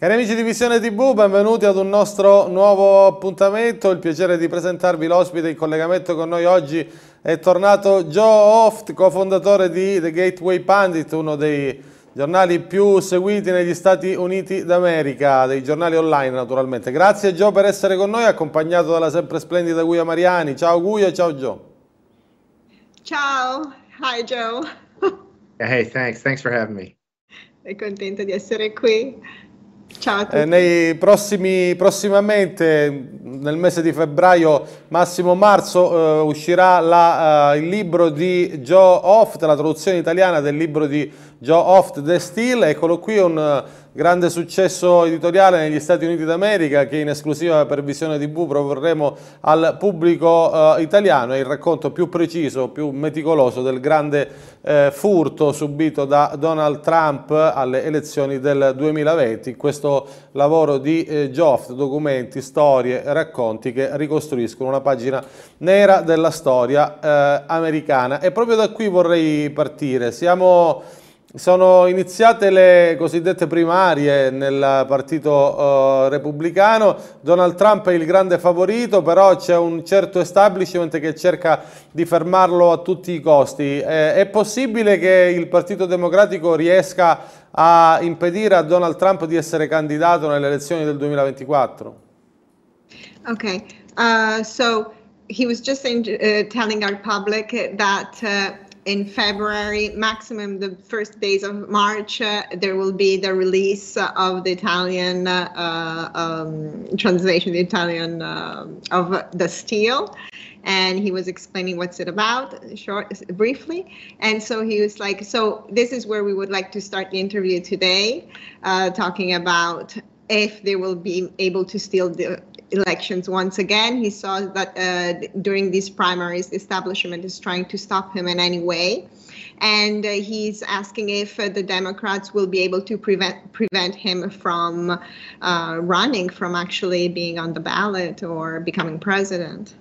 Cari amici di Visione TV, benvenuti ad un nostro nuovo appuntamento. Il piacere di presentarvi l'ospite in collegamento con noi oggi è tornato Joe Oft, cofondatore di The Gateway Pundit, uno dei giornali più seguiti negli Stati Uniti d'America, dei giornali online naturalmente. Grazie Joe per essere con noi, accompagnato dalla sempre splendida Guia Mariani. Ciao Guia ciao Joe. Ciao, hi Joe. hey, thanks. Thanks for having me. Sono contenta di essere qui. Ciao a tutti. Eh, nei prossimi, prossimamente, nel mese di febbraio, massimo marzo, eh, uscirà la, eh, il libro di Joe Oft, la traduzione italiana del libro di Joe Oft, The Steel. Eccolo qui, un grande successo editoriale negli Stati Uniti d'America che in esclusiva per Visione TV proporremo al pubblico eh, italiano. È il racconto più preciso, più meticoloso del grande eh, furto subito da Donald Trump alle elezioni del 2020. Questo lavoro di eh, Joft, documenti, storie, racconti che ricostruiscono una pagina nera della storia eh, americana. E proprio da qui vorrei partire. Siamo sono iniziate le cosiddette primarie nel partito uh, repubblicano, Donald Trump è il grande favorito, però c'è un certo establishment che cerca di fermarlo a tutti i costi. Eh, è possibile che il Partito Democratico riesca a impedire a Donald Trump di essere candidato nelle elezioni del 2024? Ok, uh, so he was just in, uh, telling our public that uh, in February, maximum the first days of March, uh, there will be the release of the Italian uh, um, translation, the Italian uh, of the steel. And he was explaining what's it about, short, briefly. And so he was like, "So this is where we would like to start the interview today, uh, talking about if they will be able to steal the elections once again. He saw that uh, during these primaries, the establishment is trying to stop him in any way. And uh, he's asking if uh, the Democrats will be able to prevent prevent him from uh, running, from actually being on the ballot or becoming president.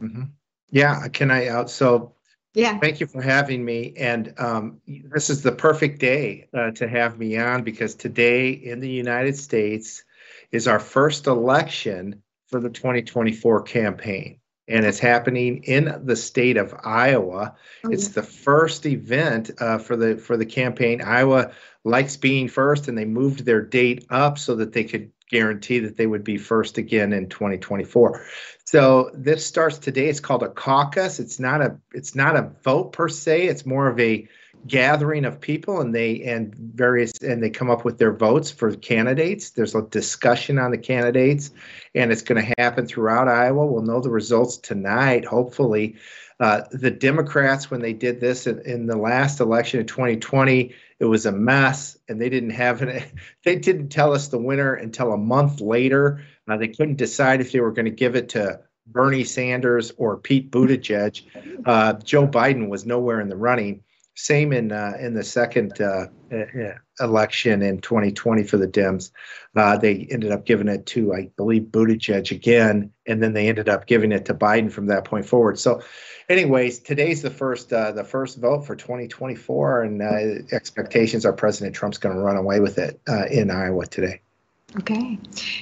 Mm-hmm. Yeah, can I? So yeah. Thank you for having me. And um, this is the perfect day uh, to have me on because today in the United States is our first election for the 2024 campaign. And it's happening in the state of Iowa. Oh, it's yeah. the first event uh, for the for the campaign. Iowa likes being first, and they moved their date up so that they could guarantee that they would be first again in 2024. So this starts today. It's called a caucus. It's not a it's not a vote per se. It's more of a gathering of people and they and various and they come up with their votes for candidates. There's a discussion on the candidates and it's going to happen throughout iowa. We'll know the results tonight hopefully. Uh, the democrats when they did this in, in, the last election in 2020 it was a mess and they didn't have it they didn't tell us the winner until a month later. Uh, they couldn't decide if they were going to give it to bernie sanders or pete buttigieg. Uh, joe biden was nowhere in the running same in uh, in the second uh, election in 2020 for the Dems. Uh, they ended up giving it to, I believe, Buttigieg again, and then they ended up giving it to Biden from that point forward. So, anyways, today's the first uh, the first vote for 2024, and uh, expectations are President Trump's going to run away with it uh, in Iowa today. Ok,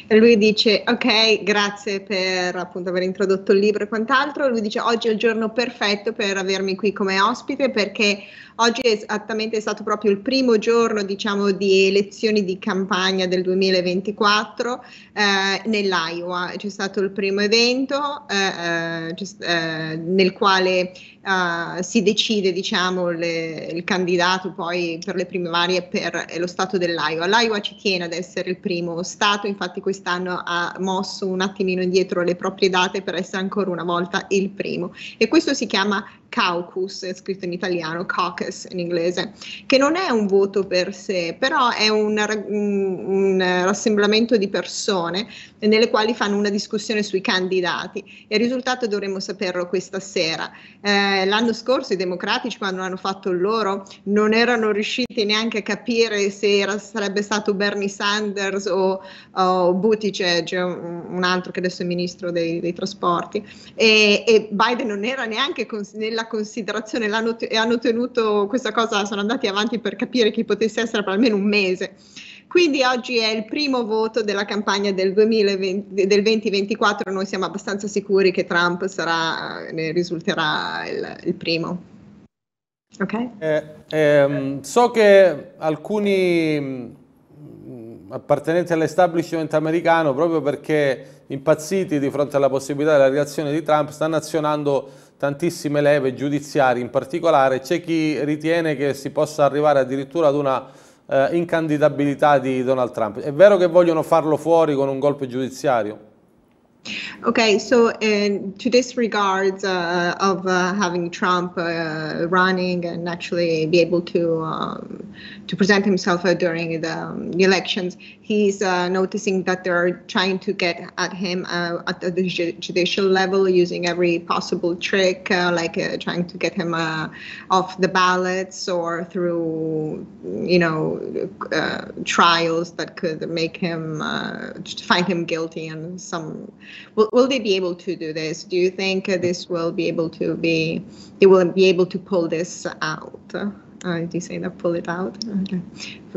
e lui dice ok, grazie per appunto aver introdotto il libro e quant'altro. Lui dice oggi è il giorno perfetto per avermi qui come ospite perché oggi è esattamente stato proprio il primo giorno diciamo di elezioni di campagna del 2024 eh, nell'Iowa. C'è stato il primo evento eh, eh, eh nel quale uh, si decide diciamo, le, il candidato poi per le primarie per lo stato dell'Iowa. L'Iowa ci tiene ad essere il primo stato, infatti quest'anno ha mosso un attimino indietro le proprie date per essere ancora una volta il primo e questo si chiama caucus, è scritto in italiano, caucus in inglese, che non è un voto per sé, però è un, un, rassemblamento di persone nelle quali fanno una discussione sui candidati il risultato dovremmo saperlo questa sera. Eh, l'anno scorso i democratici quando hanno fatto il loro non erano riusciti neanche a capire se era, sarebbe stato Bernie Sanders o, o Buttigieg, un altro che adesso è ministro dei, dei trasporti e, e, Biden non era neanche cons- nella considerazione e hanno tenuto questa cosa, sono andati avanti per capire chi potesse essere per almeno un mese. Quindi oggi è il primo voto della campagna del, 2020, del 2024, noi siamo abbastanza sicuri che Trump sarà, ne risulterà il, il primo. Ok? Eh, ehm, so che alcuni mm, appartenenti all'establishment americano, proprio perché impazziti di fronte alla possibilità della reazione di Trump, stanno azionando tantissime leve giudiziarie, in particolare c'è chi ritiene che si possa arrivare addirittura ad una eh, incandidabilità di Donald Trump. È vero che vogliono farlo fuori con un golpe giudiziario? Okay, so in, to this regards uh, of uh, having Trump uh, running and actually be able to um, to present himself uh, during the, um, elections, he's uh, noticing that they're trying to get at him uh, at the judicial level using every possible trick, like trying to get him off the ballots or through you know trials that could make him find him guilty and some will, will they be able to do this? Do you think this will be able to be, they will be able to pull this out? Uh, do you say that pull it out? Okay.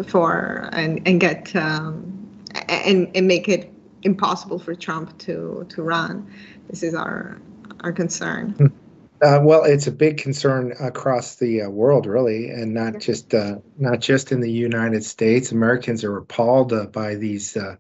For, and, and get, um, and, and make it impossible for Trump to, to run? This is our, our concern. Hmm. Uh, well, it's a big concern across the uh, world, really, and not just uh, not just in the United States. Americans are appalled uh, by these uh,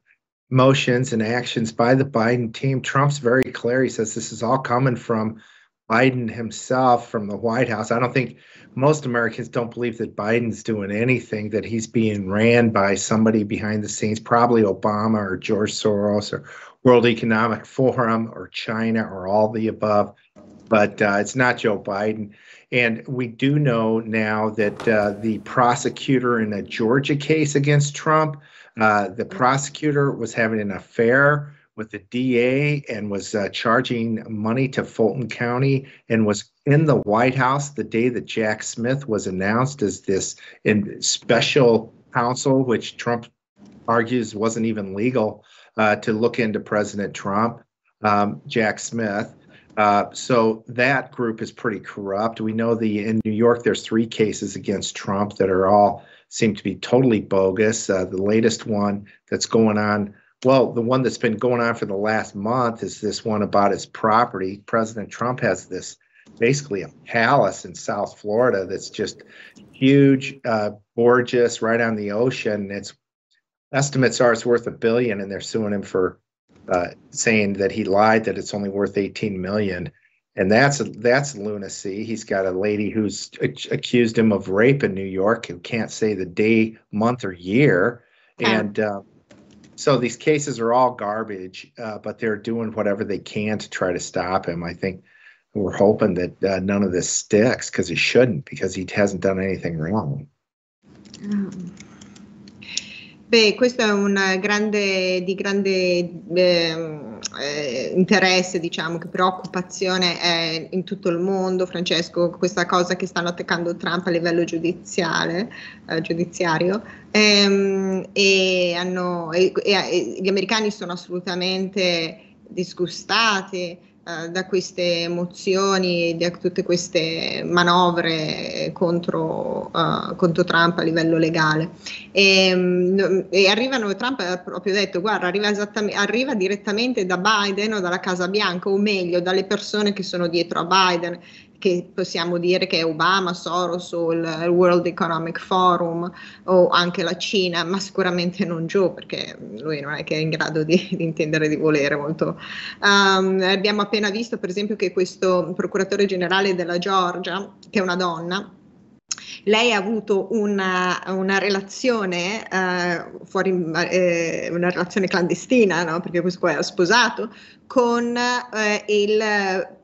motions and actions by the Biden team. Trump's very clear. He says this is all coming from Biden himself from the White House. I don't think most Americans don't believe that Biden's doing anything, that he's being ran by somebody behind the scenes, probably Obama or George Soros or World Economic Forum or China or all the above. But uh, it's not Joe Biden. And we do know now that uh, the prosecutor in a Georgia case against Trump uh, the prosecutor was having an affair with the DA and was uh, charging money to Fulton County and was in the White House the day that Jack Smith was announced as this special counsel, which Trump argues wasn't even legal uh, to look into President Trump, um, Jack Smith. Uh, so that group is pretty corrupt. We know the in New York there's three cases against Trump that are all seem to be totally bogus. Uh, the latest one that's going on, well, the one that's been going on for the last month is this one about his property. President Trump has this basically a palace in South Florida that's just huge, uh, gorgeous, right on the ocean. It's estimates are it's worth a billion, and they're suing him for uh, saying that he lied that it's only worth 18 million and that's that's lunacy. He's got a lady who's accused him of rape in New York who can't say the day, month, or year, and uh, so these cases are all garbage. Uh, but they're doing whatever they can to try to stop him. I think we're hoping that uh, none of this sticks because it shouldn't because he hasn't done anything wrong. Mm. Beh, questo è un grande, di grande eh, eh, interesse, diciamo, che preoccupazione è in tutto il mondo, Francesco, questa cosa che stanno attaccando Trump a livello giudiziale, eh, giudiziario, ehm, e, hanno, e, e, e gli americani sono assolutamente disgustati uh, da queste mozioni, da tutte queste manovre contro, uh, contro Trump a livello legale. E, um, e, arrivano, Trump ha proprio detto, guarda, arriva, arriva direttamente da Biden o dalla Casa Bianca, o meglio, dalle persone che sono dietro a Biden che possiamo dire che è Obama, Soros o il World Economic Forum o anche la Cina, ma sicuramente non Joe perché lui non è che è in grado di, di intendere di volere molto. Um, abbiamo appena visto per esempio che questo procuratore generale della Georgia, che è una donna, lei ha avuto una, una relazione uh, fuori, eh, una relazione clandestina, no? perché questo qua era sposato, con uh, il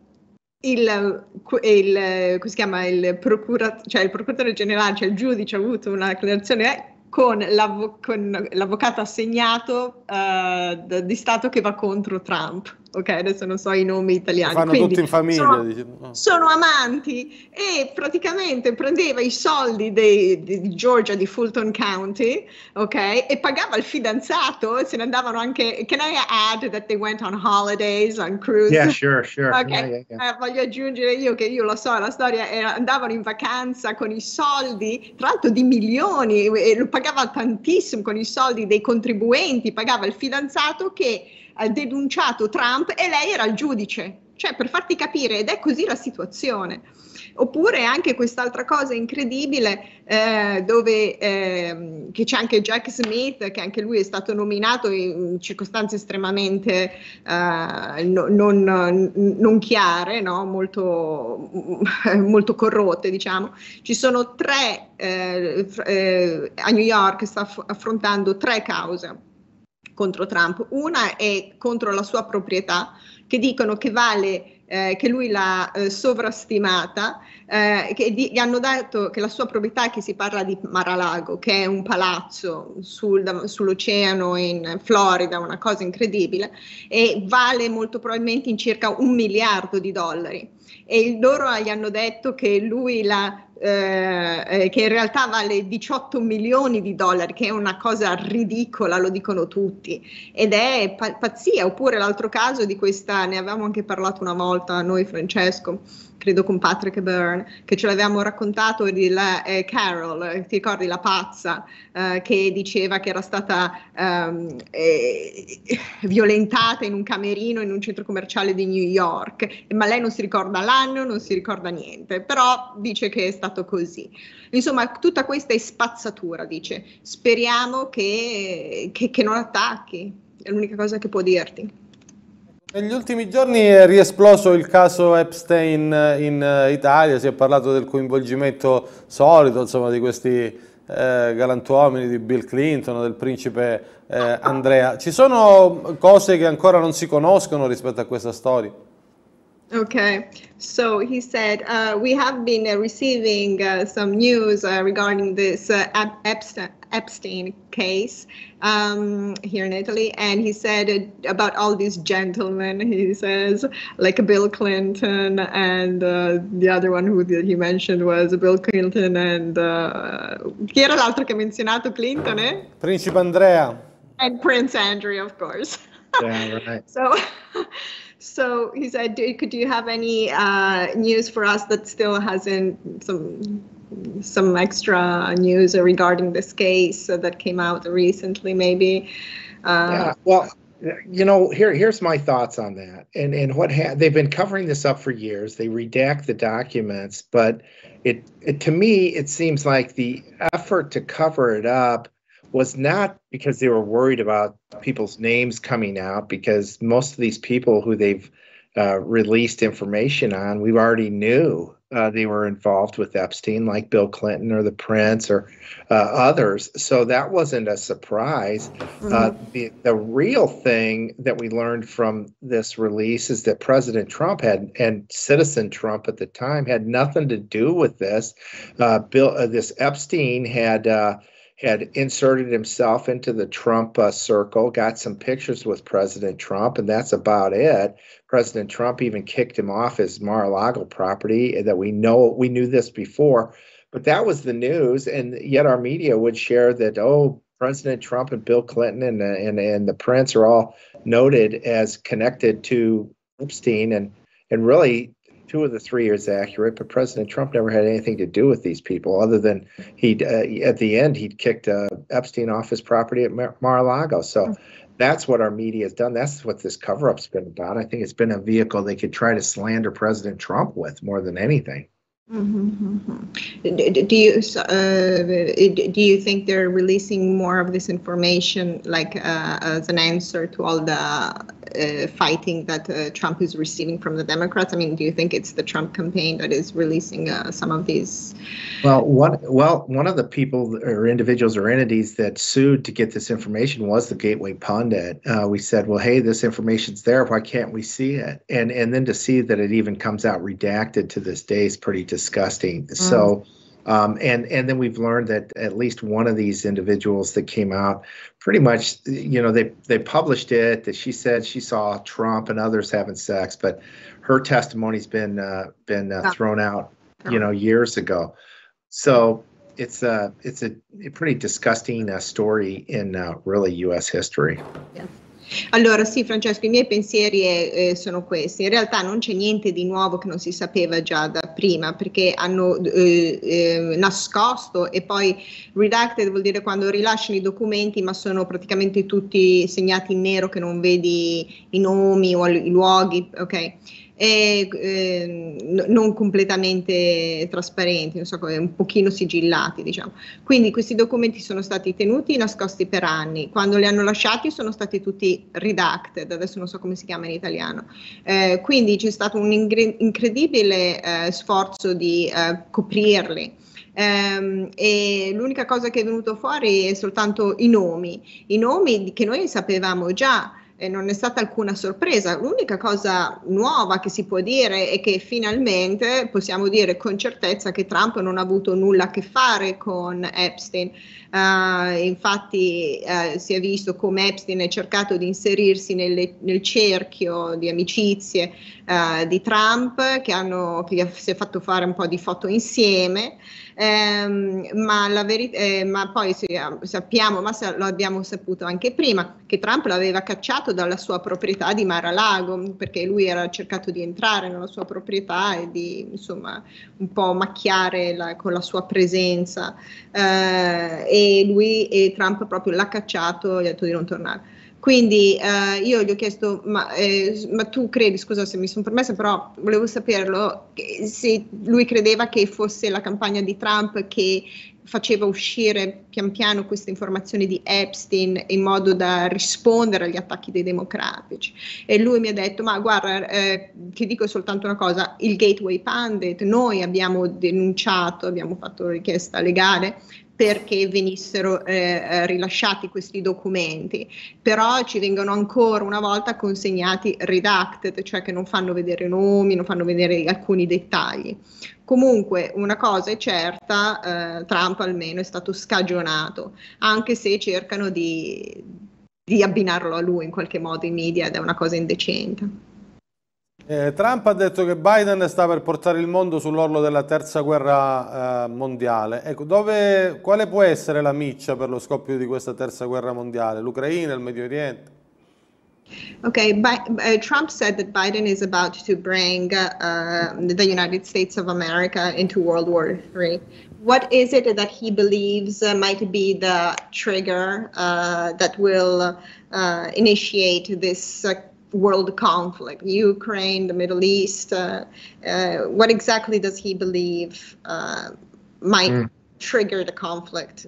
il, il, chiama, il, procura, cioè il procuratore generale, cioè il giudice ha avuto una relazione con, l'avvo- con l'avvocato assegnato uh, di Stato che va contro Trump ok, adesso non so i nomi italiani. Fanno Quindi, tutti in famiglia. Sono, diciamo. sono, amanti e praticamente prendeva i soldi dei, di Georgia, di Fulton County, ok, e pagava il fidanzato, se ne andavano anche, can I add that they went on holidays, on cruise? Yeah, sure, sure. Ok, yeah, yeah, yeah. Eh, voglio aggiungere io che io lo so, la storia, era, andavano in vacanza con i soldi, tra l'altro di milioni, e lo pagava tantissimo con i soldi dei contribuenti, pagava il fidanzato che denunciato Trump e lei era il giudice, cioè per farti capire, ed è così la situazione. Oppure anche quest'altra cosa incredibile eh, dove eh, c'è anche Jack Smith, che anche lui è stato nominato in circostanze estremamente eh, no, non, non, chiare, no? molto, molto, corrotte, diciamo. Ci sono tre, eh, eh, a New York sta affrontando tre cause contro Trump. Una è contro la sua proprietà, che dicono che vale, eh, che lui l'ha eh, sovrastimata, eh, che di, gli hanno detto che la sua proprietà, che si parla di Mar-a-Lago, che è un palazzo sul, sull'oceano in Florida, una cosa incredibile, e vale molto probabilmente in circa un miliardo di dollari. E loro gli hanno detto che lui l'ha eh, eh, che in realtà vale 18 milioni di dollari, che è una cosa ridicola, lo dicono tutti, ed è pa- pazzia. Oppure l'altro caso di questa, ne avevamo anche parlato una volta noi, Francesco, credo con Patrick Byrne, che ce l'avevamo raccontato di la, eh, Carol, eh, ti ricordi la pazza, eh, che diceva che era stata um, eh, violentata in un camerino in un centro commerciale di New York, ma lei non si ricorda l'anno, non si ricorda niente, però dice che è stato così. Insomma, tutta questa è spazzatura, dice, speriamo che, che, che non attacchi, è l'unica cosa che può dirti. Negli ultimi giorni è riesploso il caso Epstein in eh, Italia, si è parlato del coinvolgimento solito insomma, di questi eh, galantuomini, di Bill Clinton, del principe eh, Andrea. Ci sono cose che ancora non si conoscono rispetto a questa storia? Okay, so he said, uh, we have been uh, receiving uh, some news uh, regarding this uh, Epstein, Epstein case um, here in Italy, and he said about all these gentlemen. He says, like Bill Clinton, and uh, the other one who he mentioned was Bill Clinton, and chi era l'altro che ha menzionato Clinton? Eh? Principe Andrea. And Prince Andrew, of course. Yeah, right. so. So he said, do, could you have any uh, news for us that still hasn't some some extra news regarding this case that came out recently, maybe? Uh, yeah. Well, you know, here here's my thoughts on that. And and what ha- they've been covering this up for years. They redact the documents, but it, it to me it seems like the effort to cover it up was not because they were worried about people's names coming out, because most of these people who they've uh, released information on, we already knew uh, they were involved with Epstein, like Bill Clinton or the Prince or uh, others. So that wasn't a surprise. Mm-hmm. Uh, the, the real thing that we learned from this release is that President Trump had and Citizen Trump at the time had nothing to do with this. Uh, Bill, uh, this Epstein had had inserted himself into the Trump uh, circle, got some pictures with President Trump, and that's about it. President Trump even kicked him off his Mar-a-Lago property. That we know we knew this before, but that was the news, and yet our media would share that oh, President Trump and Bill Clinton and and and the Prince are all noted as connected to Epstein, and and really two of the three is accurate, but President Trump never had anything to do with these people, other than he uh, at the end he'd kicked uh, Epstein off his property at Mar- Mar-a-Lago. So that's what our media has done. That's what this cover-up's been about. I think it's been a vehicle they could try to slander President Trump with more than anything. Mm-hmm. Do you uh, do you think they're releasing more of this information, like uh, as an answer to all the fighting that uh, Trump is receiving from the Democrats? I mean, do you think it's the Trump campaign that is releasing uh, some of these? Well, one well one of the people or individuals or entities that sued to get this information was the Gateway Pundit. Uh, we said, well, hey, this information's there. Why can't we see it? And and then to see that it even comes out redacted to this day is pretty disgusting. Mm. So. Um, and and then we've learned that at least one of these individuals that came out, pretty much, you know, they they published it that she said she saw Trump and others having sex, but her testimony's been uh, been uh, thrown out, you know, years ago. So it's a it's a, a pretty disgusting uh, story in uh, really U.S. history. Yeah. Allora sì Francesco, i miei pensieri eh, sono questi. In realtà non c'è niente di nuovo che non si sapeva già da prima perché hanno eh, eh, nascosto e poi redacted vuol dire quando rilasciano i documenti ma sono praticamente tutti segnati in nero che non vedi i nomi o i luoghi, ok? È eh, non completamente trasparenti, non so, un pochino sigillati, diciamo. Quindi questi documenti sono stati tenuti nascosti per anni. Quando li hanno lasciati sono stati tutti redacted, adesso non so come si chiama in italiano. Eh, quindi c'è stato un incredibile eh, sforzo di eh, coprirli. Um, e l'unica cosa che è venuto fuori è soltanto i nomi, i nomi che noi sapevamo già, eh, non è stata alcuna sorpresa. L'unica cosa nuova che si può dire è che finalmente possiamo dire con certezza che Trump non ha avuto nulla a che fare con Epstein. Uh, infatti uh, si è visto come Epstein ha cercato di inserirsi nelle, nel cerchio di amicizie uh, di Trump, che, hanno, che si è fatto fare un po' di foto insieme. Ehm, ma, veri- eh, ma poi sappiamo, ma lo abbiamo saputo anche prima, che Trump l'aveva cacciato dalla sua proprietà di Mar-a-Lago, perché lui era cercato di entrare nella sua proprietà e di insomma un po' macchiare la, con la sua presenza. Eh, e lui e Trump proprio l'ha cacciato e ha detto di non tornare. Quindi eh, io gli ho chiesto, ma, eh, ma, tu credi, scusa se mi sono permessa, però volevo saperlo, se lui credeva che fosse la campagna di Trump che faceva uscire pian piano queste informazioni di Epstein in modo da rispondere agli attacchi dei democratici. E lui mi ha detto, ma guarda, eh, ti dico soltanto una cosa, il Gateway Pandit, noi abbiamo denunciato, abbiamo fatto richiesta legale perché venissero eh, eh, rilasciati questi documenti, però ci vengono ancora una volta consegnati redacted, cioè che non fanno vedere nomi, non fanno vedere alcuni dettagli. Comunque una cosa è certa, eh, Trump almeno è stato scagionato, anche se cercano di, di abbinarlo a lui in qualche modo in media ed è una cosa indecente. Eh, Trump ha detto che Biden sta per portare il mondo sull'orlo della terza guerra eh, mondiale. Ecco, dove, quale può essere la miccia per lo scoppio di questa terza guerra mondiale? L'Ucraina, il Medio Oriente? Okay, but, uh, Trump said that Biden is about to bring uh, the United States of America into World War III. What is it that he believes uh, might be the trigger uh, that will uh, initiate this uh, world conflict, Ukraine, the Middle East. Uh, uh, what exactly does he believe uh, might mm. trigger the conflict?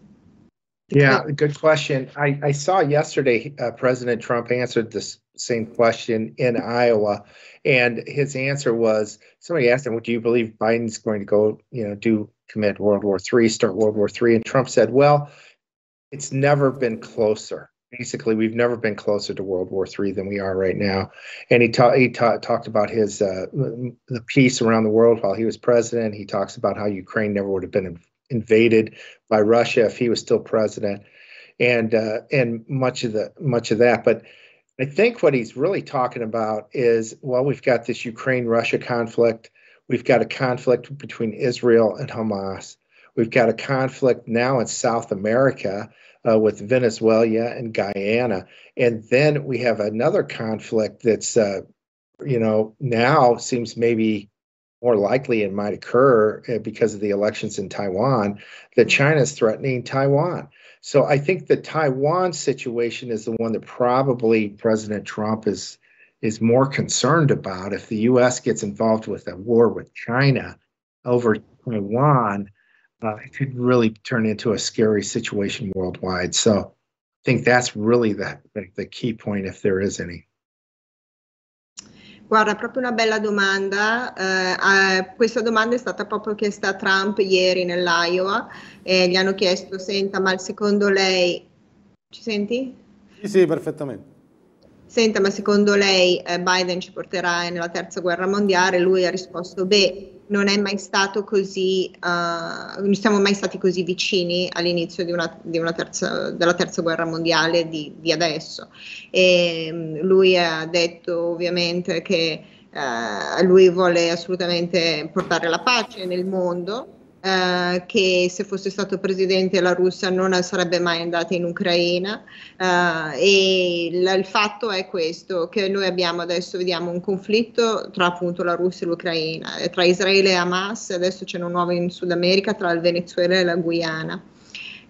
Yeah, good question. I, I saw yesterday uh, President Trump answered this same question in Iowa, and his answer was somebody asked him, "What do you believe Biden's going to go, you know, do commit World War III, start World War III?" And Trump said, "Well, it's never been closer." Basically we've never been closer to World War III than we are right now. And he, ta- he ta- talked about his uh, the peace around the world while he was president. He talks about how Ukraine never would have been invaded by Russia if he was still president, and uh, and much of the much of that. But I think what he's really talking about is well, we've got this Ukraine Russia conflict. We've got a conflict between Israel and Hamas. We've got a conflict now in South America uh, with Venezuela and Guyana. And then we have another conflict that's uh, you know, now seems maybe more likely it might occur uh, because of the elections in Taiwan that China is threatening Taiwan. So I think the Taiwan situation is the one that probably President Trump is is more concerned about. If the U.S. gets involved with a war with China over Taiwan, uh, it could really turn into a scary situation worldwide. So I think that's really the, the, the key point, if there is any. Guarda, proprio una bella domanda. Eh, eh, questa domanda è stata proprio chiesta a Trump ieri nell'Iowa e gli hanno chiesto, senta, ma secondo lei... Ci senti? Sì, sì, perfettamente. Senta, ma secondo lei eh, Biden ci porterà nella terza guerra mondiale? Lui ha risposto, beh, non è mai stato così, uh, non siamo mai stati così vicini all'inizio di una, di una terza, della terza guerra mondiale di, di adesso. E, um, lui ha detto ovviamente che uh, lui vuole assolutamente portare la pace nel mondo Uh, che se fosse stato presidente la Russia non sarebbe mai andata in Ucraina. Uh, e l- il fatto è questo che noi abbiamo adesso vediamo un conflitto tra appunto la Russia e l'Ucraina tra Israele e Hamas adesso c'è uno nuovo in Sud America tra il Venezuela e la Guyana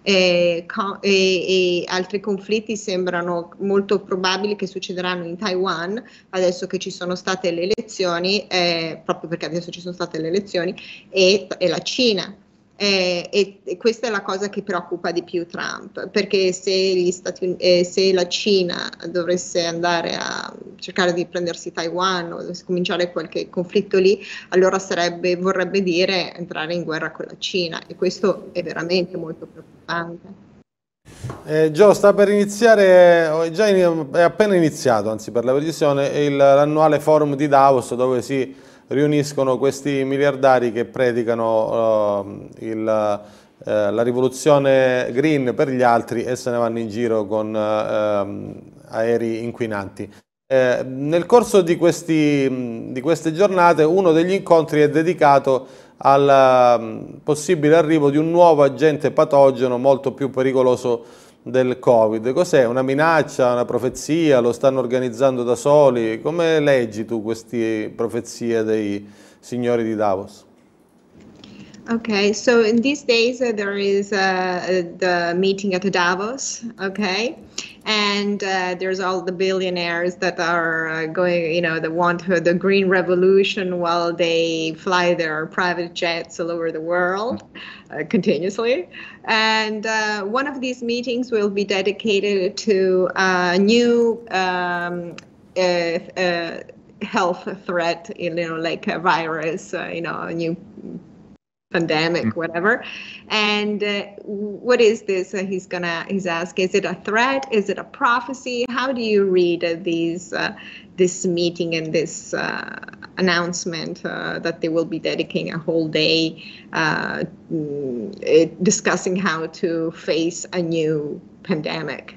e, e, e, altri conflitti sembrano molto probabili che succederanno in Taiwan adesso che ci sono state le elezioni, eh, proprio perché adesso ci sono state le elezioni, e, e la Cina. Eh, e, questa è la cosa che preoccupa di più Trump, perché se, Stati, eh, se, la Cina dovesse andare a cercare di prendersi Taiwan o cominciare qualche conflitto lì, allora sarebbe, vorrebbe dire entrare in guerra con la Cina e questo è veramente molto preoccupante. Eh, sta per iniziare, è appena iniziato, anzi per la precisione, l'annuale forum di Davos dove si riuniscono questi miliardari che predicano uh, il, uh, la rivoluzione green per gli altri e se ne vanno in giro con uh, aerei inquinanti. Eh, nel corso di, questi, di, queste giornate uno degli incontri è dedicato al um, possibile arrivo di un nuovo agente patogeno molto più pericoloso del Covid. Cos'è? Una minaccia, una profezia? Lo stanno organizzando da soli? Come leggi tu queste profezie dei signori di Davos? Okay, so in these days uh, there is uh, the meeting at Davos, okay, and uh, there's all the billionaires that are uh, going, you know, that want the green revolution while they fly their private jets all over the world uh, continuously. And uh, one of these meetings will be dedicated to a new um, health threat, you know, like a virus, you know, a new pandemic, mm. whatever. And uh, what is this? Uh, he's gonna he's asking, is it a threat? Is it a prophecy? How do you read uh, these uh, this meeting and this uh, announcement uh, that they will be dedicating a whole day mm, discussing how to face a new pandemic?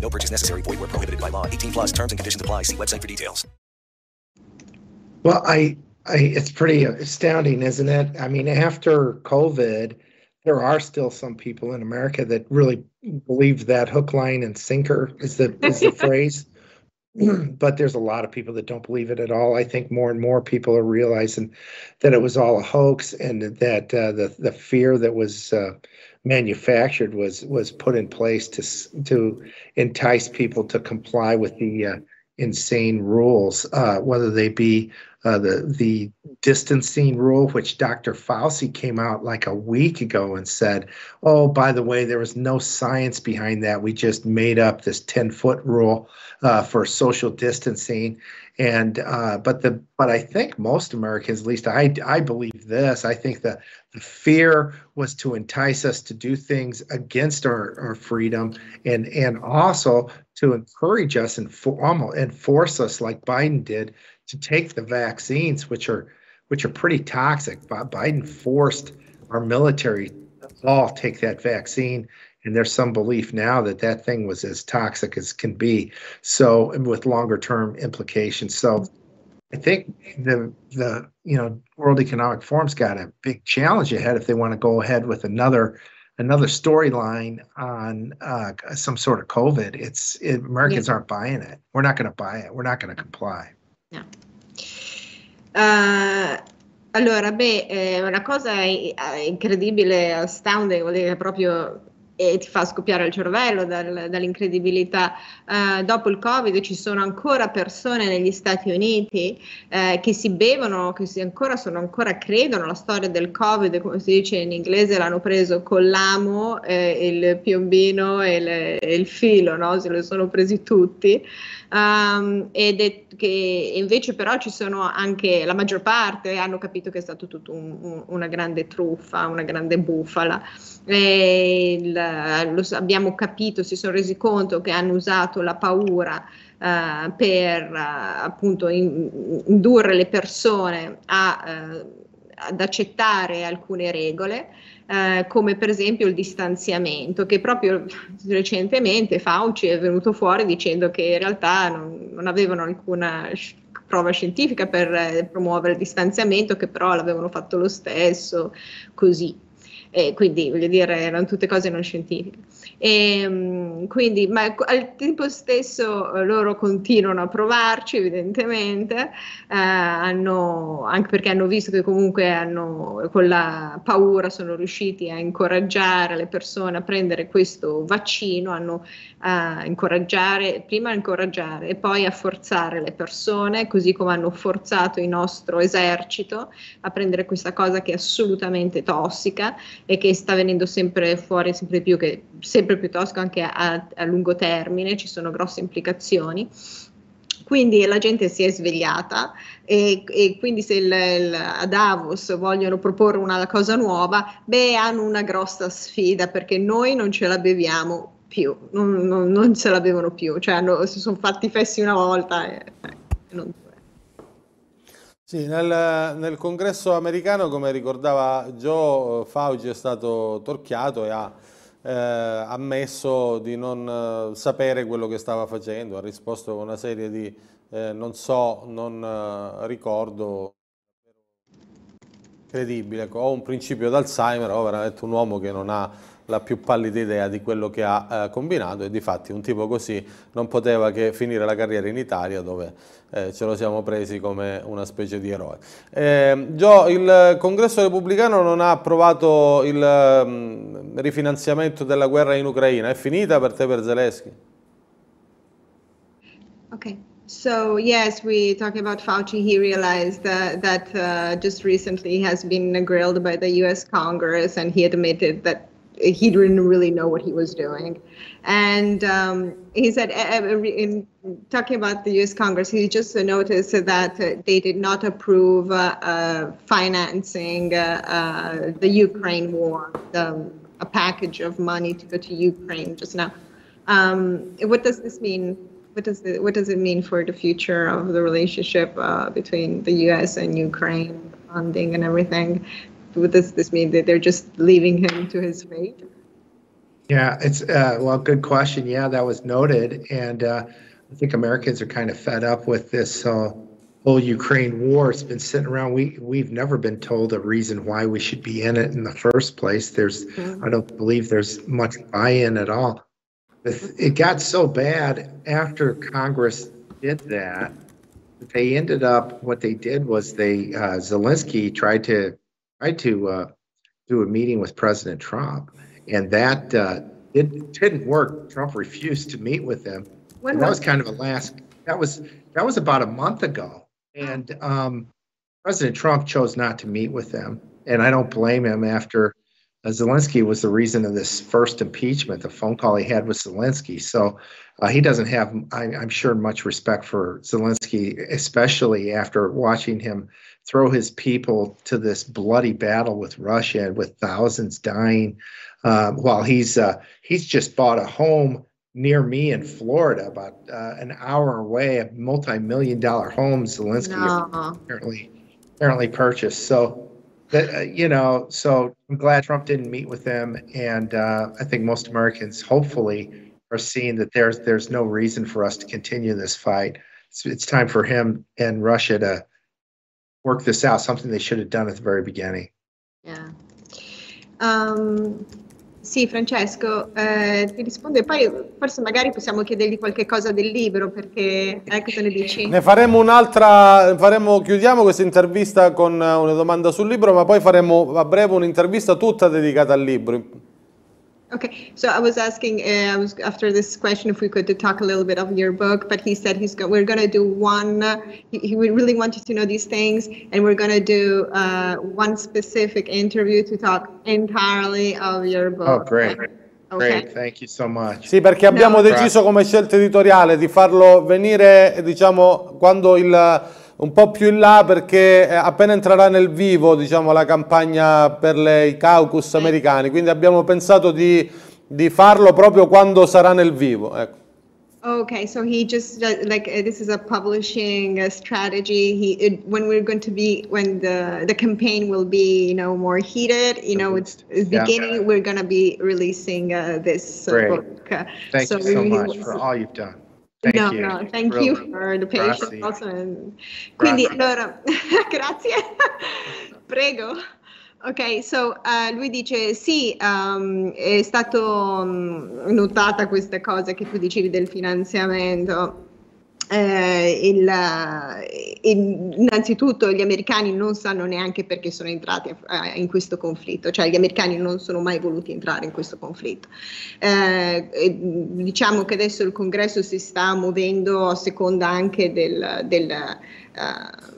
No purchase necessary. Void where prohibited by law. 18 plus terms and conditions apply. See website for details. Well, I, I, it's pretty astounding, isn't it? I mean, after COVID, there are still some people in America that really believe that hook, line, and sinker is the is the phrase. but there's a lot of people that don't believe it at all. I think more and more people are realizing that it was all a hoax and that uh, the the fear that was uh, manufactured was was put in place to to entice people to comply with the uh, insane rules, uh, whether they be uh, the the distancing rule, which Dr. Fauci came out like a week ago and said, "Oh, by the way, there was no science behind that. We just made up this ten foot rule uh, for social distancing." And uh, but the but I think most Americans, at least I I believe this. I think the the fear was to entice us to do things against our, our freedom and and also to encourage us and for, almost and force us like Biden did to take the vaccines, which are which are pretty toxic. Biden forced our military all take that vaccine and there's some belief now that that thing was as toxic as can be so with longer term implications so i think the the you know world economic forum's got a big challenge ahead if they want to go ahead with another another storyline on uh, some sort of covid it's it, americans yeah. aren't buying it we're not going to buy it we're not going to comply yeah. Uh, allora, beh, eh, una cosa incredibile, astounding, vuol dire proprio e ti fa scoppiare il cervello dal, dall'incredibilità. Uh, dopo il Covid ci sono ancora persone negli Stati Uniti uh, che si bevono, che si ancora sono ancora credono alla storia del Covid, come si dice in inglese, l'hanno preso con l'amo, eh, il piombino e, le, e, il filo, no? se lo sono presi tutti. Um, ed è che invece però ci sono anche la maggior parte hanno capito che è stato tutto un, un, una grande truffa, una grande bufala. Il, lo, abbiamo capito, si sono resi conto che hanno usato la paura uh, per uh, appunto in, indurre le persone a, uh, ad accettare alcune regole. Eh, come per esempio il distanziamento, che proprio recentemente Fauci è venuto fuori dicendo che in realtà non, non avevano alcuna prova scientifica per eh, promuovere il distanziamento, che però l'avevano fatto lo stesso, così. E quindi voglio dire, erano tutte cose non scientifiche. E, ehm, quindi, ma al tempo stesso eh, loro continuano a provarci, evidentemente, eh, hanno, anche perché hanno visto che comunque hanno, con la paura sono riusciti a incoraggiare le persone a prendere questo vaccino, hanno a incoraggiare, prima a incoraggiare e poi a forzare le persone, così come hanno forzato il nostro esercito a prendere questa cosa che è assolutamente tossica e che sta venendo sempre fuori sempre più, che sempre più tossico anche a, a lungo termine, ci sono grosse implicazioni. Quindi la gente si è svegliata e, e quindi se il, il, a Davos vogliono proporre una cosa nuova, beh, hanno una grossa sfida perché noi non ce la beviamo più, non, non, non se la più, cioè hanno, si sono fatti fessi una volta e, e non sì, nel, nel, congresso americano, come ricordava Joe, Fauci è stato torchiato e ha eh, ammesso di non eh, sapere quello che stava facendo, ha risposto con una serie di eh, non so, non eh, ricordo, credibile. Ecco, ho un principio d'Alzheimer, ho veramente un uomo che non ha la più pallida idea di quello che ha eh, combinato e di fatti un tipo così non poteva che finire la carriera in Italia dove eh, ce lo siamo presi come una specie di eroe. Eh, Gio, il congresso repubblicano non ha approvato il um, rifinanziamento della guerra in Ucraina, è finita per te per Zelensky? Ok. So yes, we talk about Fauci. He realized uh, that uh, just recently he has been grilled by the U.S. Congress, and he admitted that he didn't really know what he was doing. And um, he said, in talking about the US Congress, he just noticed that they did not approve uh, uh, financing uh, uh, the Ukraine war, the, a package of money to go to Ukraine just now. Um, what does this mean? What does, it, what does it mean for the future of the relationship uh, between the US and Ukraine, funding and everything? What does this mean that they're just leaving him to his fate? Yeah, it's uh, well, good question. Yeah, that was noted, and uh, I think Americans are kind of fed up with this uh, whole Ukraine war. It's been sitting around. We we've never been told a reason why we should be in it in the first place. There's, mm-hmm. I don't believe there's much buy-in at all. It got so bad after Congress did that. They ended up. What they did was they uh, Zelensky tried to tried to uh, do a meeting with President Trump, and that uh, it didn't work. Trump refused to meet with them. When that was kind of a last. That was that was about a month ago, and um, President Trump chose not to meet with them, and I don't blame him. After uh, Zelensky was the reason of this first impeachment, the phone call he had with Zelensky. So uh, he doesn't have, I, am sure, much respect for Zelensky, especially after watching him throw his people to this bloody battle with Russia with thousands dying, uh, while he's uh, he's just bought a home near me in Florida, about uh, an hour away, a multi-million dollar home. Zelensky no. apparently apparently purchased. So, that, uh, you know, so I'm glad Trump didn't meet with them, and uh, I think most Americans, hopefully, are seeing that there's there's no reason for us to continue this fight. It's, it's time for him and Russia to work this out. Something they should have done at the very beginning. Yeah. Um, Sì, Francesco, eh, ti risponde, poi forse magari possiamo chiedergli qualche cosa del libro, perché eh, cosa ne dici? Ne faremo un'altra, faremo, chiudiamo questa intervista con una domanda sul libro, ma poi faremo a breve un'intervista tutta dedicata al libro. Okay, so I was asking, uh, I was after this question if we could talk a little bit of your book, but he said he's go- we're going to do one. Uh, he, he really wanted to know these things, and we're going to do uh, one specific interview to talk entirely of your book. Oh, great. Okay. Great, thank you so much. Sì, perché abbiamo No. deciso come scelta editoriale di farlo venire, diciamo, quando il un po' più in là perché eh, appena entrerà nel vivo, diciamo, la campagna per le- i caucus americani, quindi abbiamo pensato di, di farlo proprio quando sarà nel vivo, ecco. Okay, so he just uh, like uh, this is a publishing uh, strategy. He it, when we're going to be when the the campaign will be you know more heated. You know, it's, it's Yeah. beginning. We're gonna be releasing uh, this Great. book. Thank so you so much for all you've done. Thank no, you. no, thank you Really. for the patience also. Quindi allora, grazie, prego. Ok, so uh, lui dice sì, um, è stato um, notata questa cosa che tu dicevi del finanziamento. Eh, il, eh, in- innanzitutto gli americani non sanno neanche perché sono entrati eh, in questo conflitto, cioè gli americani non sono mai voluti entrare in questo conflitto. Eh, e, diciamo che adesso il congresso si sta muovendo a seconda anche del, del, eh,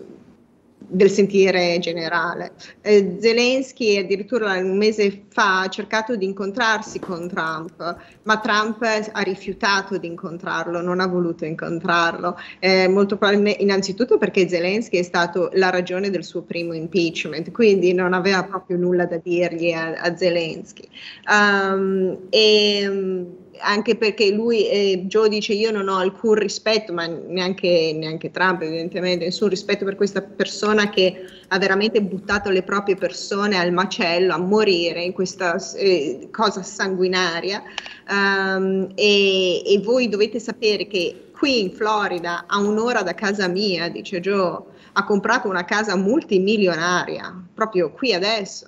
del sentire generale. Eh, Zelensky addirittura un mese fa ha cercato di incontrarsi con Trump, ma Trump ha rifiutato di incontrarlo, non ha voluto incontrarlo, Eh, molto probabilmente innanzitutto perché Zelensky è stato la ragione del suo primo impeachment, quindi non aveva proprio nulla da dirgli a, a Zelensky. Um, e, anche perché lui, eh, Joe dice io non ho alcun rispetto, ma neanche, neanche Trump evidentemente, nessun rispetto per questa persona che ha veramente buttato le proprie persone al macello, a morire in questa eh, cosa sanguinaria. Um, e, e voi dovete sapere che qui in Florida, a un'ora da casa mia, dice Joe, ha comprato una casa multimilionaria, proprio qui adesso.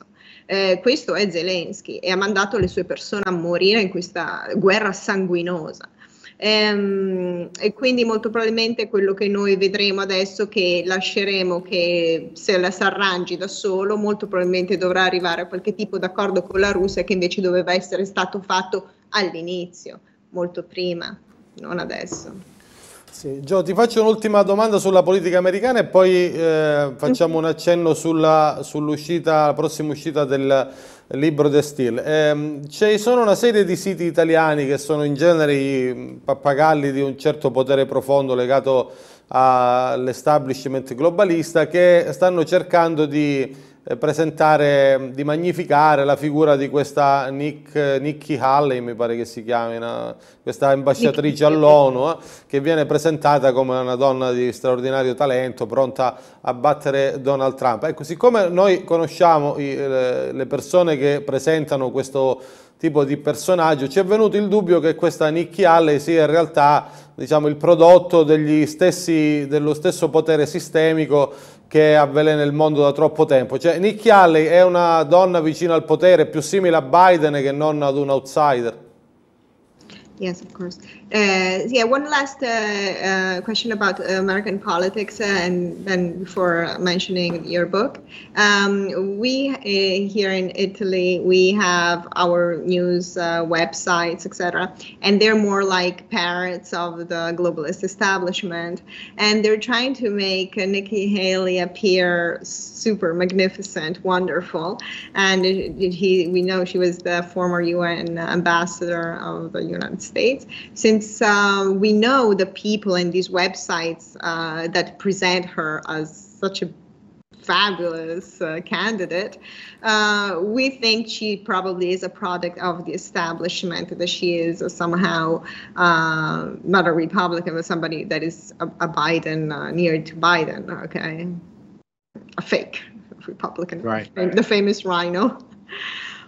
Eh, questo è Zelensky e ha mandato le sue persone a morire in questa guerra sanguinosa. Ehm, e quindi molto probabilmente quello che noi vedremo adesso che lasceremo che se la si arrangi da solo, molto probabilmente dovrà arrivare a qualche tipo d'accordo con la Russia che invece doveva essere stato fatto all'inizio, molto prima, non adesso. Sì, Gio, ti faccio un'ultima domanda sulla politica americana e poi eh, facciamo un accenno sulla, la prossima uscita del libro The Steel. Ehm, ci sono una serie di siti italiani che sono in genere i pappagalli di un certo potere profondo legato all'establishment globalista che stanno cercando di eh, presentare, di magnificare la figura di questa Nick, Nikki Haley, mi pare che si chiami, una- questa ambasciatrice all'ONU, eh, che viene presentata come una donna di straordinario talento, pronta a battere Donald Trump. Ecco, siccome noi conosciamo i- le persone che presentano questo tipo di personaggio, ci è venuto il dubbio che questa Nikki Haley sia in realtà diciamo, il prodotto degli stessi, dello stesso potere sistemico che avvelena il mondo da troppo tempo. Cioè, Nikki Haley è una donna vicina al potere, più simile a Biden che non ad un outsider. Yes, of course. Uh, yeah, one last uh, uh, question about American politics, uh, and then before mentioning your book, um, we uh, here in Italy we have our news uh, websites, etc., and they're more like parrots of the globalist establishment, and they're trying to make Nikki Haley appear super magnificent, wonderful, and he we know she was the former UN ambassador of the United States. States, since uh, we know the people in these websites uh, that present her as such a fabulous uh, candidate, uh, we think she probably is a product of the establishment, that she is somehow uh, not a Republican, but somebody that is a, a Biden, uh, near to Biden, okay? a fake Republican, Right. the famous rhino.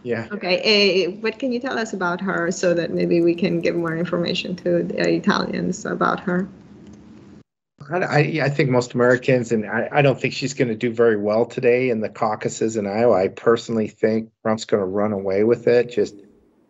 Yeah. Okay, eh, what can you tell us about her so that maybe we can give more information to the Italians about her? I, I, I think most Americans, and I, I don't think she's going to do very well today in the caucuses in Iowa. I personally think Trump's going to run away with it. Just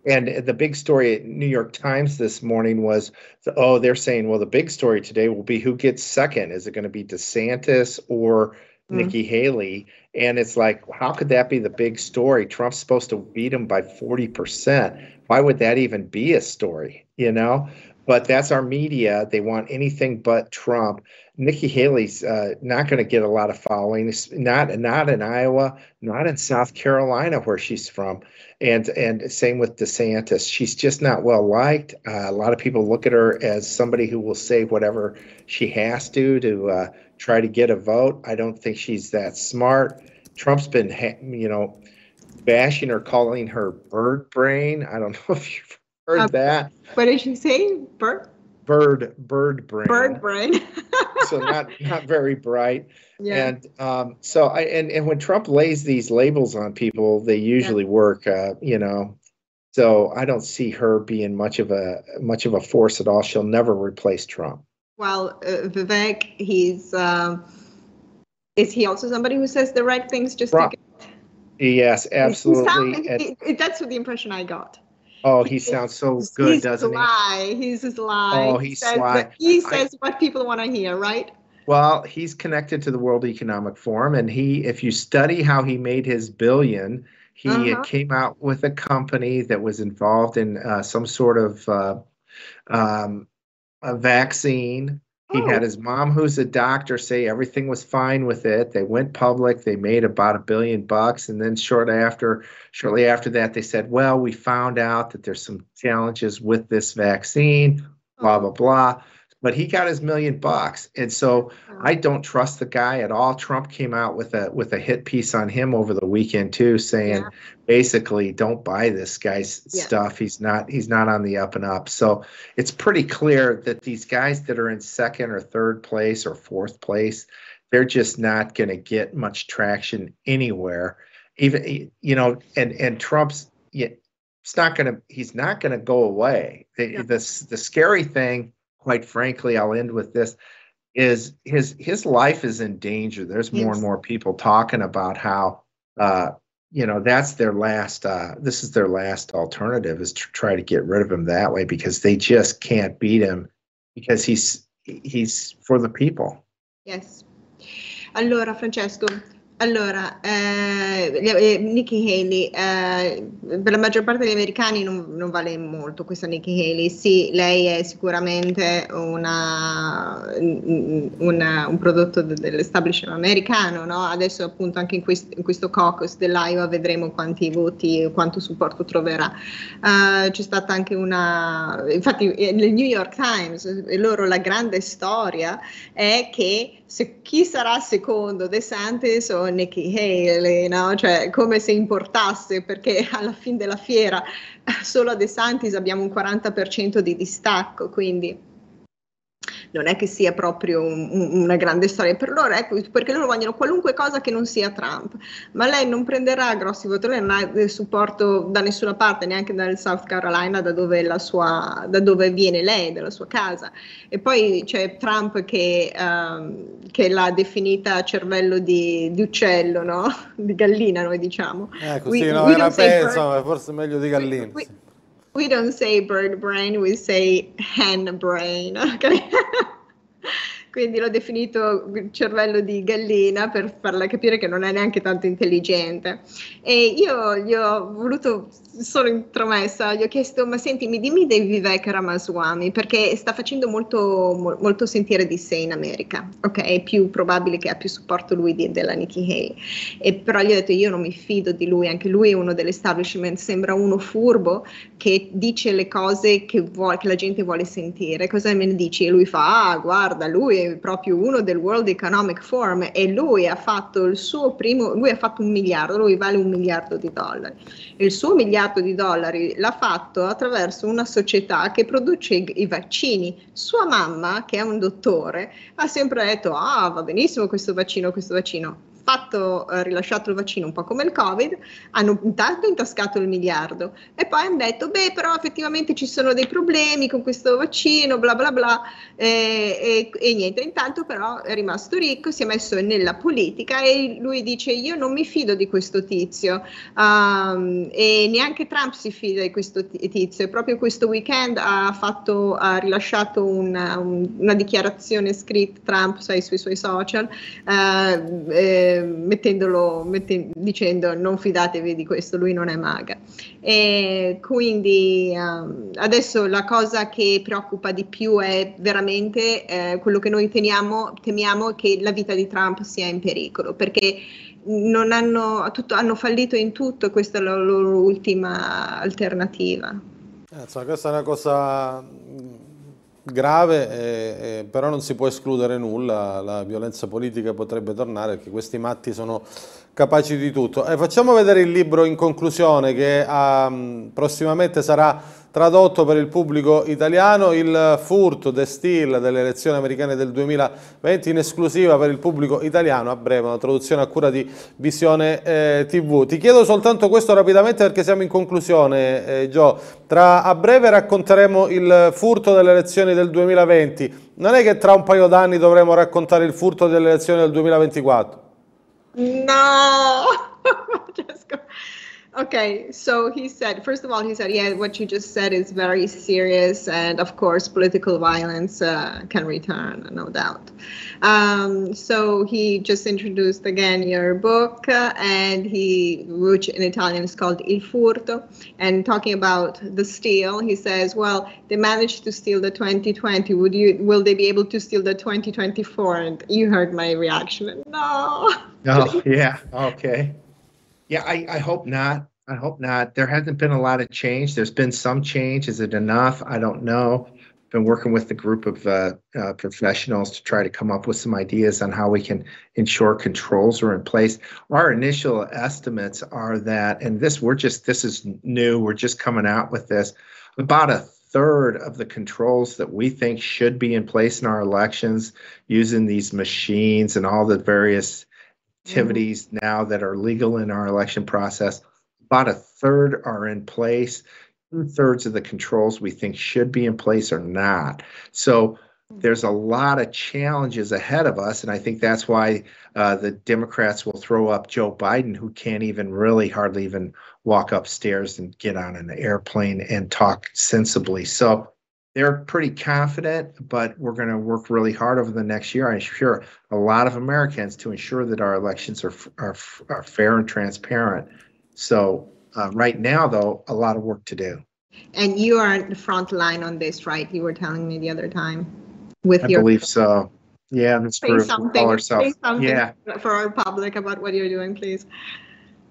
and the big story at New York Times this morning was, oh, they're saying, well, the big story today will be who gets second. Is it going to be DeSantis or Mm. Nikki Haley? And it's like, how could that be the big story? Trump's supposed to beat him by 40%. Why would that even be a story? You know? But that's our media. They want anything but Trump. Nikki Haley's uh, not going to get a lot of following. Not not in Iowa, not in South Carolina where she's from, and and same with DeSantis. She's just not well liked. Uh, a lot of people look at her as somebody who will say whatever she has to to uh, try to get a vote. I don't think she's that smart. Trump's been, you know, bashing her, calling her bird brain. I don't know if you've heard Uh, that. What did she say? Bird, Bird, bird brain. bird brain. so not not very bright. yeah. And um, so I and, and when Trump lays these labels on people, they usually work. Uh, you know, so I don't see her being much of a much of a force at all. She'll never replace Trump. Well, uh, Vivek, he's. Um, is he also somebody who says the right things just Right. to get? Yes, absolutely. sound- And- he- that's what the impression I got. Oh, he sounds so good, he's doesn't he? sly. He's sly. Oh, He he's says sly. He I- says what people want to hear, right? Well, he's connected to the World Economic Forum, and he, if you study how he made his billion, he Uh-huh. came out with a company that was involved in uh, some sort of uh, um, a vaccine. He Oh. had his mom, who's a doctor, say everything was fine with it. They went public. They made about a billion bucks, and then short after, shortly after that, they said, "Well, we found out that there's some challenges with this vaccine." Blah blah blah. But he got his million bucks, and so I don't trust the guy at all. Trump came out with a with a hit piece on him over the weekend too, saying Yeah. basically, "Don't buy this guy's Yeah. stuff. He's not he's not on the up and up." So it's pretty clear that these guys that are in second or third place or fourth place, they're just not going to get much traction anywhere. Even you know, and and Trump's yeah, it's not going to he's not going to go away. Yeah. the the scary thing, quite frankly, I'll end with this is his his life is in danger. There's more Yes. and more people talking about how uh you know that's their last uh this is their last alternative is to try to get rid of him that way because they just can't beat him because he's he's for the people. Yes. Allora, Francesco, allora, eh, eh, Nikki Haley, eh, per la maggior parte degli americani non, non vale molto questa Nikki Haley. Sì, lei è sicuramente una, una- un prodotto de- dell'establishment americano, no? Adesso appunto anche in, quest- in questo caucus dell'Iowa vedremo quanti voti, quanto supporto troverà. Eh, c'è stata anche una, infatti eh, nel New York Times, eh, loro la grande storia è che se, chi sarà secondo De Santis o Nikki Haley, no? Cioè come se importasse perché alla fine della fiera solo a De Santis abbiamo un 40% di distacco, quindi non è che sia proprio un- un- una grande storia per loro, ecco, perché loro vogliono qualunque cosa che non sia Trump, ma lei non prenderà grossi voti, lei non ha supporto da nessuna parte, neanche dal South Carolina, da dove, sua, da dove viene lei, dalla sua casa. E poi c'è Trump che, ehm, che l'ha definita cervello di, di uccello, no? di gallina, noi diciamo. Ecco, We- sì, no, we era ma forse meglio di gallina. we- sì. We don't say bird brain, we say hen brain. ok? Quindi l'ho definito cervello di gallina per farla capire che non è neanche tanto intelligente. E io gli ho voluto, sono intromessa, gli ho chiesto, ma senti, mi dimmi dei Vivek Ramaswamy, perché sta facendo molto, mo- molto sentire di sé in America, ok? È più probabile che ha più supporto lui di- della Nikki Haley. E però gli ho detto, io non mi fido di lui, anche lui è uno dell'establishment, sembra uno furbo che dice le cose che, vuole, che la gente vuole sentire. Cosa me ne dici? E lui fa, ah, guarda, lui proprio uno del World Economic Forum e lui ha fatto il suo primo, lui ha fatto un miliardo, lui vale un miliardo di dollari. Il suo miliardo di dollari l'ha fatto attraverso una società che produce i vaccini. Sua mamma, che è un dottore, ha sempre detto, ah, va benissimo questo vaccino, questo vaccino. Fatto, eh, rilasciato il vaccino un po' come il Covid, hanno intanto intascato il miliardo e poi hanno detto, beh, però effettivamente ci sono dei problemi con questo vaccino, bla bla bla, e, e, e niente, intanto però è rimasto ricco, si è messo nella politica e lui dice, io non mi fido di questo tizio um, e neanche Trump si fida di questo tizio e proprio questo weekend ha, fatto, ha rilasciato una, una dichiarazione scritta Trump sai, sui suoi social. Uh, eh, mettendolo, metten- dicendo non fidatevi di questo, lui non è maga. E quindi um, adesso la cosa che preoccupa di più è veramente eh, quello che noi teniamo, temiamo che la vita di Trump sia in pericolo, perché non hanno, tutto, hanno fallito in tutto e questa è la loro ultima alternativa. Eh, insomma, questa è una cosa grave, eh, eh, però non si può escludere nulla, la violenza politica potrebbe tornare perché questi matti sono capaci di tutto. Eh, facciamo vedere il libro in conclusione che um, prossimamente sarà tradotto per il pubblico italiano, il furto de Steele delle elezioni americane del 2020 in esclusiva per il pubblico italiano, a breve una traduzione a cura di Visione eh, TV. Ti chiedo soltanto questo rapidamente perché siamo in conclusione, eh, Gio. Tra, a breve racconteremo il furto delle elezioni del 2020, non è che tra un paio d'anni dovremo raccontare il furto delle elezioni del 2024? No, Francesco. Okay, so he said, first of all, he said, yeah, what you just said is very serious, and of course, political violence uh, can return, no doubt. Um, so he just introduced again your book, uh, and he, which in Italian is called Il Furto, and talking about the steal, he says, well, they managed to steal the 2020. Would you? Will they be able to steal the 2024? And you heard my reaction. No. Oh yeah. Okay. Yeah, I, I hope not. I hope not. There hasn't been a lot of change. There's been some change. Is it enough? I don't know. Been working with a group of uh, uh, professionals to try to come up with some ideas on how we can ensure controls are in place. Our initial estimates are that, and this we're just this is new. We're just coming out with this. About a third of the controls that we think should be in place in our elections using these machines and all the various activities mm-hmm. now that are legal in our election process. About a third are in place. Two thirds of the controls we think should be in place are not. So there's a lot of challenges ahead of us. And I think that's why uh, the Democrats will throw up Joe Biden, who can't even really hardly even walk upstairs and get on an airplane and talk sensibly. So they're pretty confident, but we're going to work really hard over the next year. I'm sure a lot of Americans to ensure that our elections are are, are fair and transparent. So uh, right now, though, a lot of work to do. And you are the front line on this, right? You were telling me the other time with I your. I believe so. Yeah, this say group something, ourselves. Say something yeah. for our public about what you're doing, please.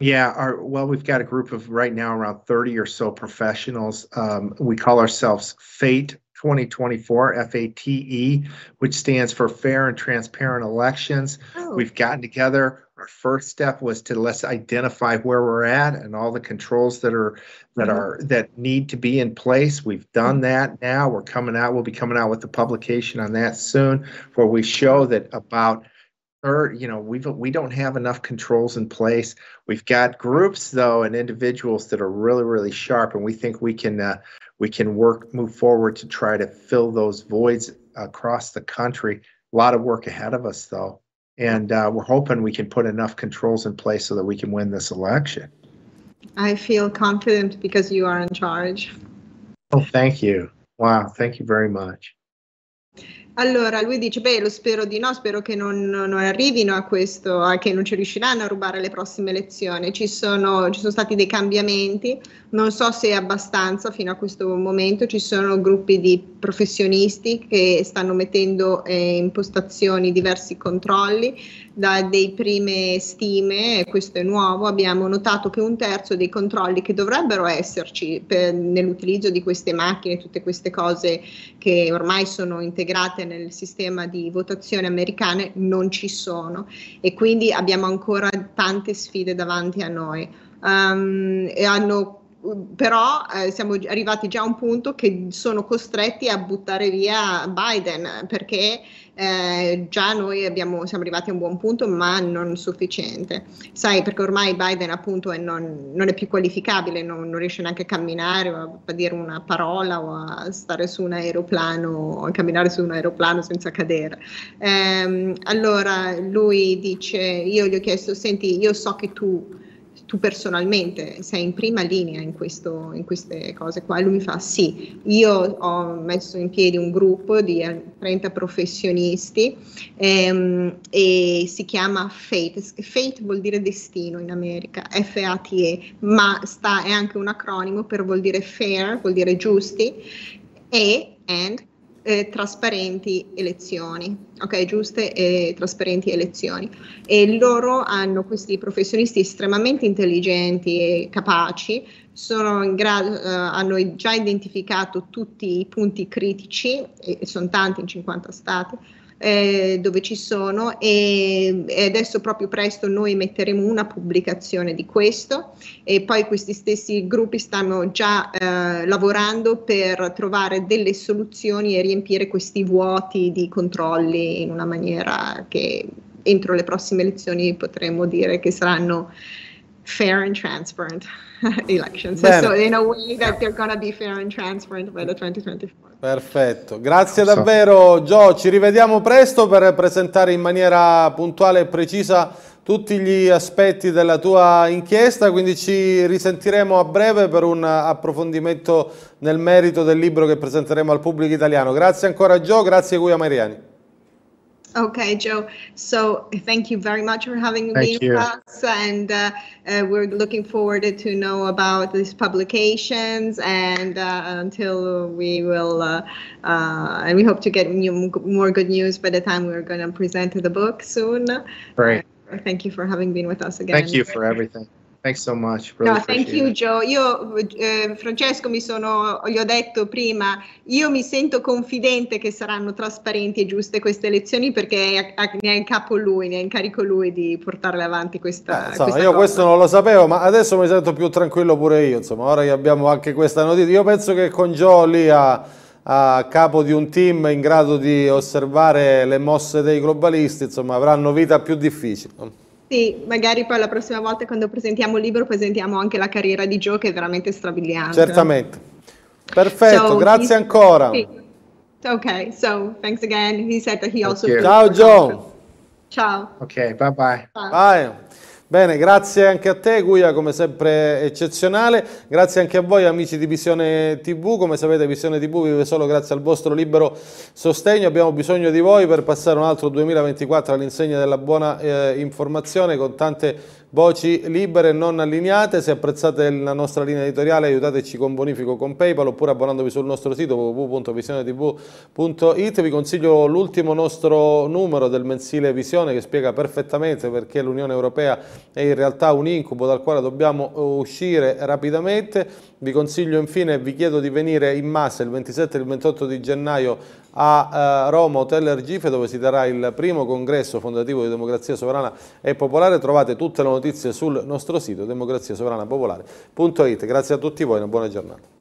Yeah, our, well, we've got a group of right now around 30 or so professionals. Um, we call ourselves FATE 2024, F A T E, which stands for Fair and Transparent Elections. Oh. We've gotten together. Our first step was to let's identify where we're at and all the controls that are that Mhm. are that need to be in place. We've done that now. We're coming out. We'll be coming out with the publication on that soon, where we show that about or you know we've we don't have enough controls in place. We've got groups though and individuals that are really really sharp and we think we can uh, we can work move forward to try to fill those voids across the country. A lot of work ahead of us though and uh, we're hoping we can put enough controls in place so that we can win this election. I feel confident because you are in charge. oh thank you. Wow thank you very much Allora, lui dice, beh, lo spero di no, spero che non, non arrivino a questo, a che non ci riusciranno a rubare le prossime elezioni. Ci sono, ci sono stati dei cambiamenti, non so se abbastanza fino a questo momento, ci sono gruppi di professionisti che stanno mettendo eh, in postazioni diversi controlli, da dei prime stime, questo è nuovo, abbiamo notato che un terzo dei controlli che dovrebbero esserci per, nell'utilizzo di queste macchine, tutte queste cose che ormai sono integrate nel sistema di votazione americane, non ci sono e quindi abbiamo ancora tante sfide davanti a noi. Um, e hanno però eh, siamo arrivati già a un punto che sono costretti a buttare via Biden perché eh, già noi abbiamo, siamo arrivati a un buon punto ma non sufficiente. Sai, perché ormai Biden appunto è non, non, è più qualificabile, non, non, riesce neanche a camminare o a dire una parola o a stare su un aeroplano o a camminare su un aeroplano senza cadere. Eh, allora lui dice, io gli ho chiesto, senti, io so che tu tu personalmente sei in prima linea in, questo, in, queste cose qua? Lui mi fa sì, io ho messo in piedi un gruppo di 30 professionisti ehm, e si chiama FATE, FATE vuol dire destino in America, F-A-T-E, ma sta, è anche un acronimo per vuol dire fair, vuol dire giusti, e and eh, trasparenti elezioni, ok, giuste e trasparenti elezioni. E loro hanno questi professionisti estremamente intelligenti e capaci, sono in grado, eh, hanno già identificato tutti i punti critici, e sono tanti in 50 stati, eh, dove ci sono e, e, adesso proprio presto noi metteremo una pubblicazione di questo e poi questi stessi gruppi stanno già eh, lavorando per trovare delle soluzioni e riempire questi vuoti di controlli in una maniera che entro le prossime elezioni potremo dire che saranno fair and transparent elections. Bene. So in a way that they're going to be fair and transparent by the 2024. Perfetto, grazie davvero Gio, ci rivediamo presto per presentare in maniera puntuale e precisa tutti gli aspetti della tua inchiesta, quindi ci risentiremo a breve per un approfondimento nel merito del libro che presenteremo al pubblico italiano. Grazie ancora Gio, grazie Guia Mariani. Okay, Joe. So thank you very much for having me with us, and uh, uh, we're looking forward to know about these publications. And uh, until we will, uh, uh, and we hope to get new, more good news by the time we're going to present the book soon. Right. thank you for having been with us again. Thank you for everything. Thanks so much. Really no, thank you it. Joe. Io, eh, Francesco, mi sono, gli ho detto prima, io mi sento confidente che saranno trasparenti e giuste queste elezioni perché ne ha in capo lui, ne ha in carico lui di portare avanti questa, eh, insomma, questa Io cosa. questo non lo sapevo, ma adesso mi sento più tranquillo pure io, insomma, ora che abbiamo anche questa notizia. Io penso che con Joe lì a, a capo di un team in grado di osservare le mosse dei globalisti, insomma, avranno vita più difficile. Sì, magari poi la prossima volta quando presentiamo il libro presentiamo anche la carriera di Joe che è veramente strabiliante. Certamente. Perfetto, so, grazie ancora. Sì. Ok, so thanks again. He said that he also Ciao Joe. Ciao. Ok, bye bye. Bye. bye. Bene, grazie anche a te Guia, come sempre eccezionale, grazie anche a voi amici di Visione TV, come sapete Visione TV vive solo grazie al vostro libero sostegno, abbiamo bisogno di voi per passare un altro 2024 all'insegna della buona eh, informazione con tante Voci libere non allineate, se apprezzate la nostra linea editoriale aiutateci con bonifico con Paypal oppure abbonandovi sul nostro sito www.visionetv.it. Vi consiglio l'ultimo nostro numero del mensile Visione che spiega perfettamente perché l'Unione Europea è in realtà un incubo dal quale dobbiamo uscire rapidamente. Vi consiglio infine e vi chiedo di venire in massa il 27 e il 28 di gennaio a eh, Roma Hotel Argife dove si terrà il primo congresso fondativo di democrazia sovrana e popolare. Trovate tutte le notizie sul nostro sito democraziasovranapopolare.it. Grazie a tutti voi, una buona giornata.